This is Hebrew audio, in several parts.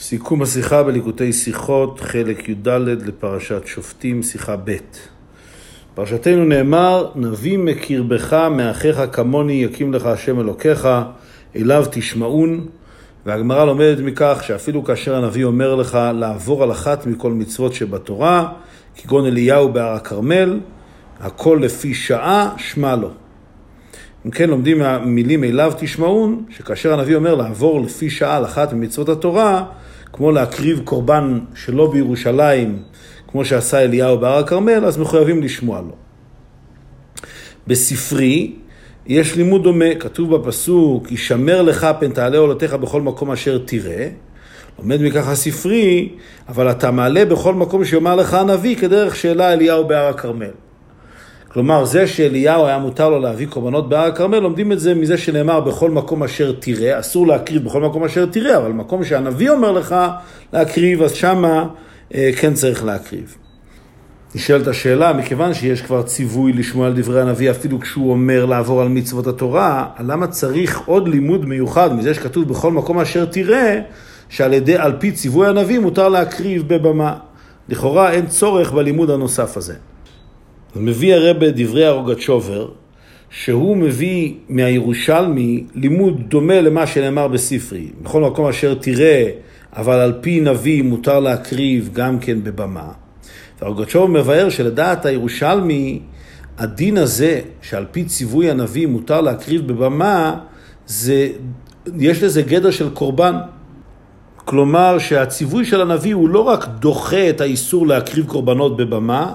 סיכום השיחה בליקוטי שיחות, חלק י"ד לפרשת שופטים, שיחה ב'. פרשתנו נאמר, נביא מקרבך מאחיך כמוני יקים לך השם אלוקיך, אליו תשמעון. והגמרא לומדת מכך שאפילו כאשר הנביא אומר לך לעבור על אחת מכל מצוות שבתורה, כגון אליהו בהר הכרמל, הכל לפי שעה, שמע לו. אם כן לומדים מהמילים אליו תשמעון, שכאשר הנביא אומר לעבור לפי שעה על אחת ממצוות התורה, כמו להקריב קורבן שלא בירושלים, כמו שעשה אליהו בהר הכרמל, אז מחויבים לשמוע לו. בספרי יש לימוד דומה, כתוב בפסוק, ישמר לך פן תעלה עולותיך בכל מקום אשר תראה. לומד מכך הספרי, אבל אתה מעלה בכל מקום שיאמר לך הנביא כדרך שאלה אליהו בהר הכרמל. כלומר, זה שאליהו היה מותר לו להביא קורבנות בהר הכרמל, לומדים את זה מזה שנאמר בכל מקום אשר תראה, אסור להקריב בכל מקום אשר תראה, אבל מקום שהנביא אומר לך להקריב, אז שמה אה, כן צריך להקריב. נשאלת השאלה, מכיוון שיש כבר ציווי לשמוע על דברי הנביא, אפילו כשהוא אומר לעבור על מצוות התורה, למה צריך עוד לימוד מיוחד מזה שכתוב בכל מקום אשר תראה, שעל ידי, על פי ציווי הנביא מותר להקריב בבמה. לכאורה אין צורך בלימוד הנוסף הזה. מביא הרבה דברי הרוגצ'ובר, שהוא מביא מהירושלמי לימוד דומה למה שנאמר בספרי. בכל מקום אשר תראה, אבל על פי נביא מותר להקריב גם כן בבמה. והרוגצ'ובר מבאר שלדעת הירושלמי, הדין הזה, שעל פי ציווי הנביא מותר להקריב בבמה, זה, יש לזה גדר של קורבן. כלומר שהציווי של הנביא הוא לא רק דוחה את האיסור להקריב קורבנות בבמה,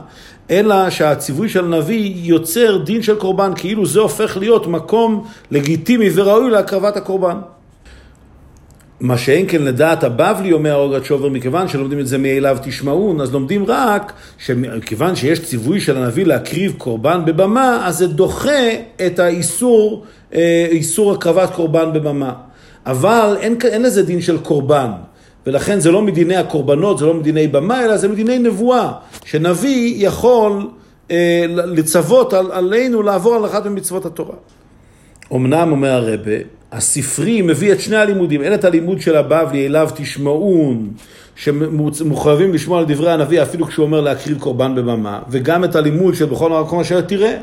אלא שהציווי של הנביא יוצר דין של קורבן, כאילו זה הופך להיות מקום לגיטימי וראוי להקרבת הקורבן. מה שאין כן לדעת הבבלי, אומר אורגת שובר, מכיוון שלומדים את זה מאליו תשמעון, אז לומדים רק שכיוון שיש ציווי של הנביא להקריב קורבן בבמה, אז זה דוחה את האיסור, אה, איסור הקרבת קורבן בבמה. אבל אין, אין לזה דין של קורבן. ולכן זה לא מדיני הקורבנות, זה לא מדיני במה, אלא זה מדיני נבואה, שנביא יכול אה, לצוות על, עלינו לעבור על אחת ממצוות התורה. אמנם, אומר הרבה, הספרי מביא את שני הלימודים, אין את הלימוד של הבבלי, אליו תשמעון, שמחויבים לשמוע על דברי הנביא אפילו כשהוא אומר להקריב קורבן בבמה, וגם את הלימוד של בכל מקום אשר תראה.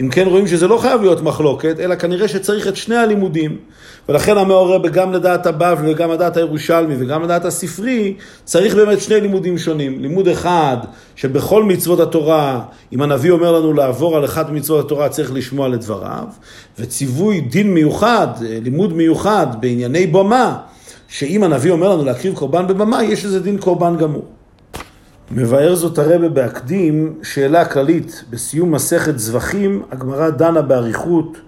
אם כן רואים שזה לא חייב להיות מחלוקת, אלא כנראה שצריך את שני הלימודים. ולכן המעורר, גם לדעת הבבלי וגם לדעת הירושלמי וגם לדעת הספרי, צריך באמת שני לימודים שונים. לימוד אחד, שבכל מצוות התורה, אם הנביא אומר לנו לעבור על אחת ממצוות התורה, צריך לשמוע לדבריו, וציווי דין מיוחד, לימוד מיוחד בענייני במה. שאם הנביא אומר לנו להקריב קורבן בבמה, יש לזה דין קורבן גמור. מבאר זאת הרבה בהקדים שאלה כללית. בסיום מסכת זבחים, הגמרא דנה באריכות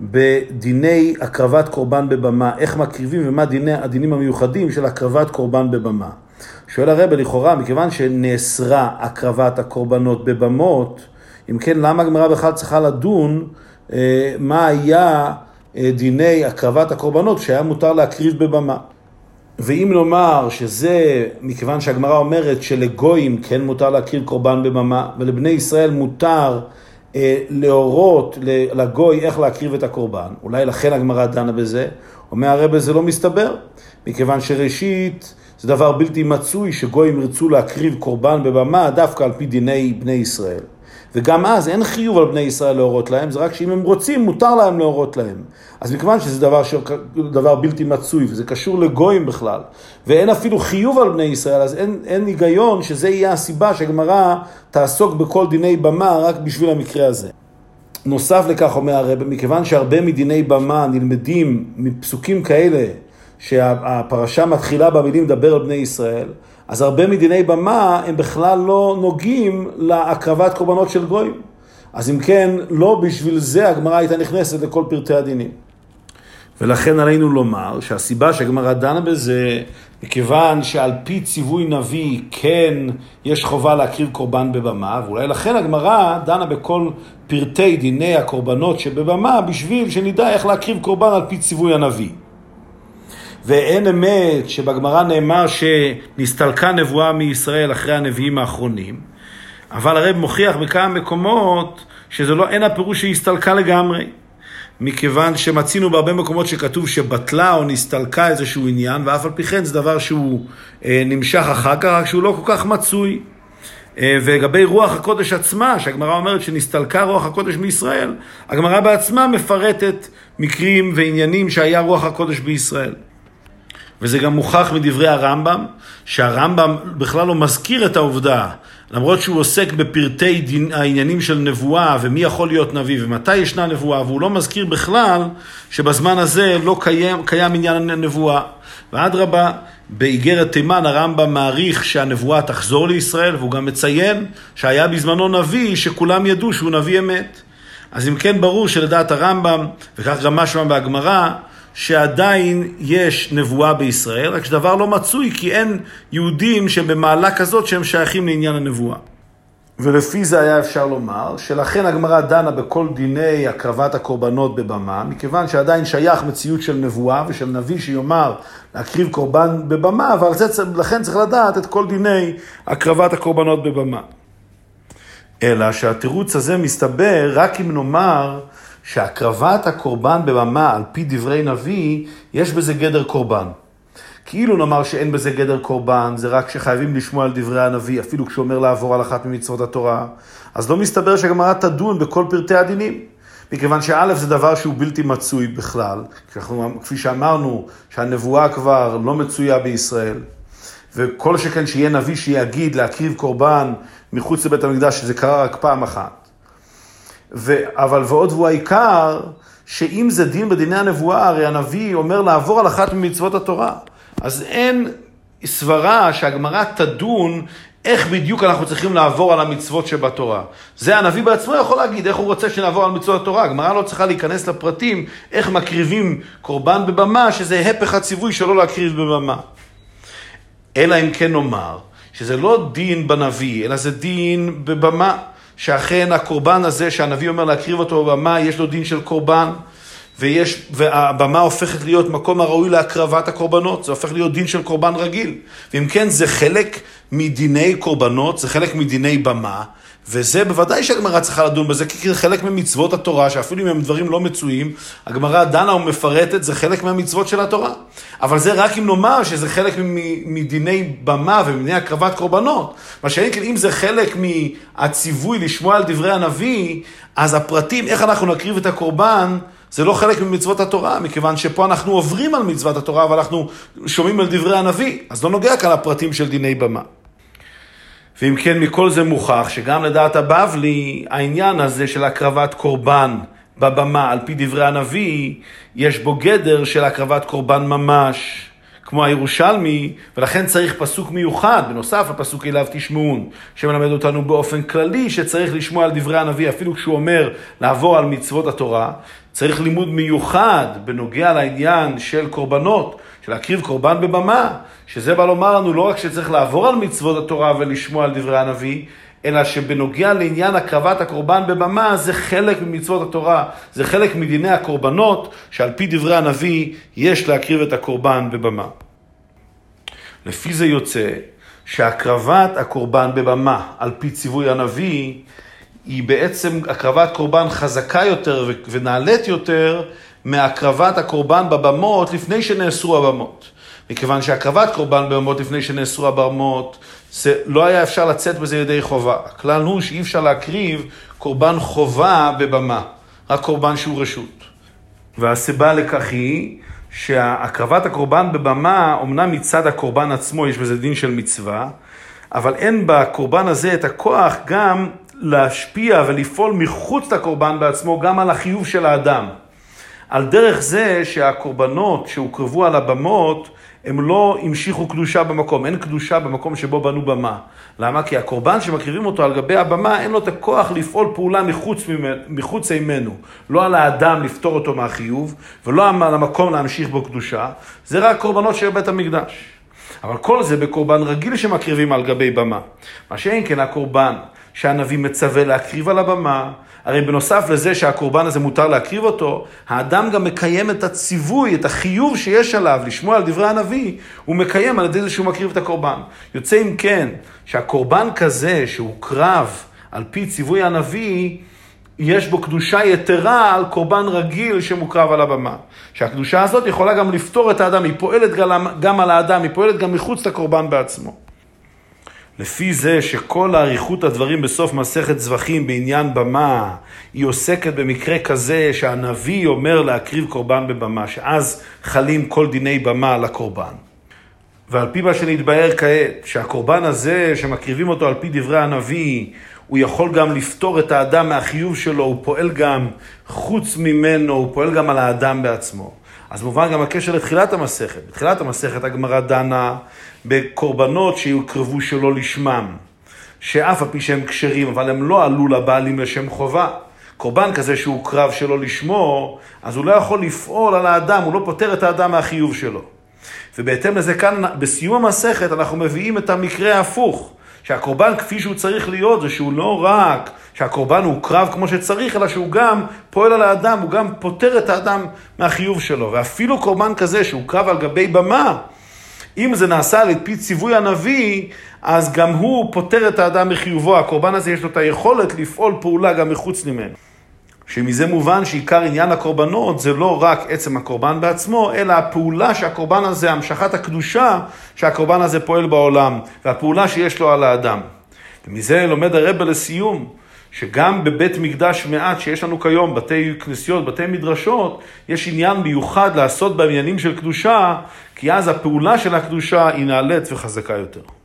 בדיני הקרבת קורבן בבמה, איך מקריבים ומה דיני, הדינים המיוחדים של הקרבת קורבן בבמה. שואל הרבה, לכאורה, מכיוון שנאסרה הקרבת הקורבנות בבמות, אם כן, למה הגמרא בכלל צריכה לדון אה, מה היה אה, דיני הקרבת הקורבנות שהיה מותר להקריב בבמה? ואם נאמר שזה מכיוון שהגמרא אומרת שלגויים כן מותר להקריב קורבן בבמה, ולבני ישראל מותר אה, להורות לגוי איך להקריב את הקורבן, אולי לכן הגמרא דנה בזה, אומר הרב זה לא מסתבר, מכיוון שראשית זה דבר בלתי מצוי שגויים ירצו להקריב קורבן בבמה דווקא על פי דיני בני ישראל. וגם אז אין חיוב על בני ישראל להורות להם, זה רק שאם הם רוצים, מותר להם להורות להם. אז מכיוון שזה דבר, ש... דבר בלתי מצוי, וזה קשור לגויים בכלל, ואין אפילו חיוב על בני ישראל, אז אין, אין היגיון שזה יהיה הסיבה שהגמרא תעסוק בכל דיני במה רק בשביל המקרה הזה. נוסף לכך אומר הרב, מכיוון שהרבה מדיני במה נלמדים מפסוקים כאלה, שהפרשה מתחילה במילים דבר על בני ישראל, אז הרבה מדיני במה הם בכלל לא נוגעים להקרבת קורבנות של גויים. אז אם כן, לא בשביל זה הגמרא הייתה נכנסת לכל פרטי הדינים. ולכן עלינו לומר שהסיבה שהגמרא דנה בזה, מכיוון שעל פי ציווי נביא כן יש חובה להקריב קורבן בבמה, ואולי לכן הגמרא דנה בכל פרטי דיני הקורבנות שבבמה, בשביל שנדע איך להקריב קורבן על פי ציווי הנביא. ואין אמת שבגמרא נאמר שנסתלקה נבואה מישראל אחרי הנביאים האחרונים, אבל הרב מוכיח בכמה מקומות שזה לא, אין הפירוש שהסתלקה לגמרי. מכיוון שמצינו בהרבה מקומות שכתוב שבטלה או נסתלקה איזשהו עניין, ואף על פי כן זה דבר שהוא אה, נמשך אחר כך, רק שהוא לא כל כך מצוי. אה, ולגבי רוח הקודש עצמה, שהגמרא אומרת שנסתלקה רוח הקודש מישראל, הגמרא בעצמה מפרטת מקרים ועניינים שהיה רוח הקודש בישראל. וזה גם מוכח מדברי הרמב"ם, שהרמב"ם בכלל לא מזכיר את העובדה, למרות שהוא עוסק בפרטי דין, העניינים של נבואה ומי יכול להיות נביא ומתי ישנה נבואה, והוא לא מזכיר בכלל שבזמן הזה לא קיים, קיים עניין הנבואה. ואדרבה, באיגרת תימן הרמב"ם מעריך שהנבואה תחזור לישראל, והוא גם מציין שהיה בזמנו נביא שכולם ידעו שהוא נביא אמת. אז אם כן ברור שלדעת הרמב"ם, וכך גם משמע בהגמרא, שעדיין יש נבואה בישראל, רק שדבר לא מצוי כי אין יהודים שבמעלה כזאת שהם שייכים לעניין הנבואה. ולפי זה היה אפשר לומר, שלכן הגמרא דנה בכל דיני הקרבת הקורבנות בבמה, מכיוון שעדיין שייך מציאות של נבואה ושל נביא שיאמר להקריב קורבן בבמה, אבל זה, לכן צריך לדעת את כל דיני הקרבת הקורבנות בבמה. אלא שהתירוץ הזה מסתבר רק אם נאמר שהקרבת הקורבן בבמה על פי דברי נביא, יש בזה גדר קורבן. כאילו נאמר שאין בזה גדר קורבן, זה רק שחייבים לשמוע על דברי הנביא, אפילו כשהוא אומר לעבור על אחת ממצוות התורה, אז לא מסתבר שהגמרא תדון בכל פרטי הדינים. מכיוון שא' זה דבר שהוא בלתי מצוי בכלל, כפי שאמרנו שהנבואה כבר לא מצויה בישראל, וכל שכן שיהיה נביא שיגיד להקריב קורבן מחוץ לבית המקדש, שזה קרה רק פעם אחת. ו... אבל ועוד והוא העיקר, שאם זה דין בדיני הנבואה, הרי הנביא אומר לעבור על אחת ממצוות התורה. אז אין סברה שהגמרא תדון איך בדיוק אנחנו צריכים לעבור על המצוות שבתורה. זה הנביא בעצמו יכול להגיד, איך הוא רוצה שנעבור על מצוות התורה. הגמרא לא צריכה להיכנס לפרטים איך מקריבים קורבן בבמה, שזה הפך הציווי שלא להקריב בבמה. אלא אם כן נאמר, שזה לא דין בנביא, אלא זה דין בבמה. שאכן הקורבן הזה שהנביא אומר להקריב אותו בבמה, יש לו דין של קורבן, ויש, והבמה הופכת להיות מקום הראוי להקרבת הקורבנות, זה הופך להיות דין של קורבן רגיל. ואם כן, זה חלק מדיני קורבנות, זה חלק מדיני במה, וזה בוודאי שהגמרא צריכה לדון בזה, כי זה חלק ממצוות התורה, שאפילו אם הם דברים לא מצויים, הגמרא דנה ומפרטת, זה חלק מהמצוות של התורה. אבל זה רק אם נאמר שזה חלק מדיני במה ומדיני הקרבת קורבנות. מה שאין כן, אם זה חלק מהציווי לשמוע על דברי הנביא, אז הפרטים, איך אנחנו נקריב את הקורבן, זה לא חלק ממצוות התורה, מכיוון שפה אנחנו עוברים על מצוות התורה, אבל אנחנו שומעים על דברי הנביא, אז לא נוגע כאן לפרטים של דיני במה. ואם כן, מכל זה מוכח שגם לדעת הבבלי, העניין הזה של הקרבת קורבן בבמה, על פי דברי הנביא, יש בו גדר של הקרבת קורבן ממש, כמו הירושלמי, ולכן צריך פסוק מיוחד, בנוסף לפסוק אליו תשמעון, שמלמד אותנו באופן כללי שצריך לשמוע על דברי הנביא, אפילו כשהוא אומר לעבור על מצוות התורה, צריך לימוד מיוחד בנוגע לעניין של קורבנות, להקריב קורבן בבמה, שזה בא לומר לנו לא רק שצריך לעבור על מצוות התורה ולשמוע על דברי הנביא, אלא שבנוגע לעניין הקרבת הקורבן בבמה, זה חלק ממצוות התורה, זה חלק מדיני הקורבנות, שעל פי דברי הנביא יש להקריב את הקורבן בבמה. לפי זה יוצא שהקרבת הקורבן בבמה, על פי ציווי הנביא, היא בעצם הקרבת קורבן חזקה יותר ונעלית יותר מהקרבת הקורבן בבמות לפני שנאסרו הבמות. מכיוון שהקרבת קורבן בבמות לפני שנאסרו הבמות, זה לא היה אפשר לצאת בזה ידי חובה. הכלל הוא שאי אפשר להקריב קורבן חובה בבמה, רק קורבן שהוא רשות. והסיבה לכך היא שהקרבת הקורבן בבמה, אמנם מצד הקורבן עצמו יש בזה דין של מצווה, אבל אין בקורבן הזה את הכוח גם להשפיע ולפעול מחוץ לקורבן בעצמו גם על החיוב של האדם. על דרך זה שהקורבנות שהוקרבו על הבמות, הם לא המשיכו קדושה במקום, אין קדושה במקום שבו בנו במה. למה? כי הקורבן שמקריבים אותו על גבי הבמה, אין לו את הכוח לפעול פעולה מחוץ, מחוץ ממנו. לא על האדם לפטור אותו מהחיוב, ולא על המקום להמשיך בו קדושה, זה רק קורבנות של בית המקדש. אבל כל זה בקורבן רגיל שמקריבים על גבי במה. מה שאין כן הקורבן שהנביא מצווה להקריב על הבמה, הרי בנוסף לזה שהקורבן הזה מותר להקריב אותו, האדם גם מקיים את הציווי, את החיוב שיש עליו לשמוע על דברי הנביא, הוא מקיים על ידי זה שהוא מקריב את הקורבן. יוצא אם כן, שהקורבן כזה שהוקרב על פי ציווי הנביא, יש בו קדושה יתרה על קורבן רגיל שמוקרב על הבמה. שהקדושה הזאת יכולה גם לפתור את האדם, היא פועלת גם על האדם, היא פועלת גם מחוץ לקורבן בעצמו. לפי זה שכל אריכות הדברים בסוף מסכת זבחים בעניין במה, היא עוסקת במקרה כזה שהנביא אומר להקריב קורבן בבמה, שאז חלים כל דיני במה על הקורבן. ועל פי מה שנתבהר כעת, שהקורבן הזה שמקריבים אותו על פי דברי הנביא, הוא יכול גם לפתור את האדם מהחיוב שלו, הוא פועל גם חוץ ממנו, הוא פועל גם על האדם בעצמו. אז מובן גם הקשר לתחילת המסכת. בתחילת המסכת הגמרא דנה בקורבנות שיוקרבו שלא לשמם, שאף על פי שהם כשרים, אבל הם לא עלו לבעלים לשם חובה. קורבן כזה שהוא קרב שלא לשמו, אז הוא לא יכול לפעול על האדם, הוא לא פותר את האדם מהחיוב שלו. ובהתאם לזה כאן, בסיום המסכת, אנחנו מביאים את המקרה ההפוך. שהקורבן כפי שהוא צריך להיות, זה שהוא לא רק שהקורבן הוא קרב כמו שצריך, אלא שהוא גם פועל על האדם, הוא גם פוטר את האדם מהחיוב שלו. ואפילו קורבן כזה שהוא קרב על גבי במה, אם זה נעשה על פי ציווי הנביא, אז גם הוא פוטר את האדם מחיובו. הקורבן הזה יש לו את היכולת לפעול פעולה גם מחוץ ממנו. שמזה מובן שעיקר עניין הקורבנות זה לא רק עצם הקורבן בעצמו, אלא הפעולה שהקורבן הזה, המשכת הקדושה שהקורבן הזה פועל בעולם, והפעולה שיש לו על האדם. ומזה לומד הרבה לסיום, שגם בבית מקדש מעט שיש לנו כיום, בתי כנסיות, בתי מדרשות, יש עניין מיוחד לעשות בעניינים של קדושה, כי אז הפעולה של הקדושה היא נעלית וחזקה יותר.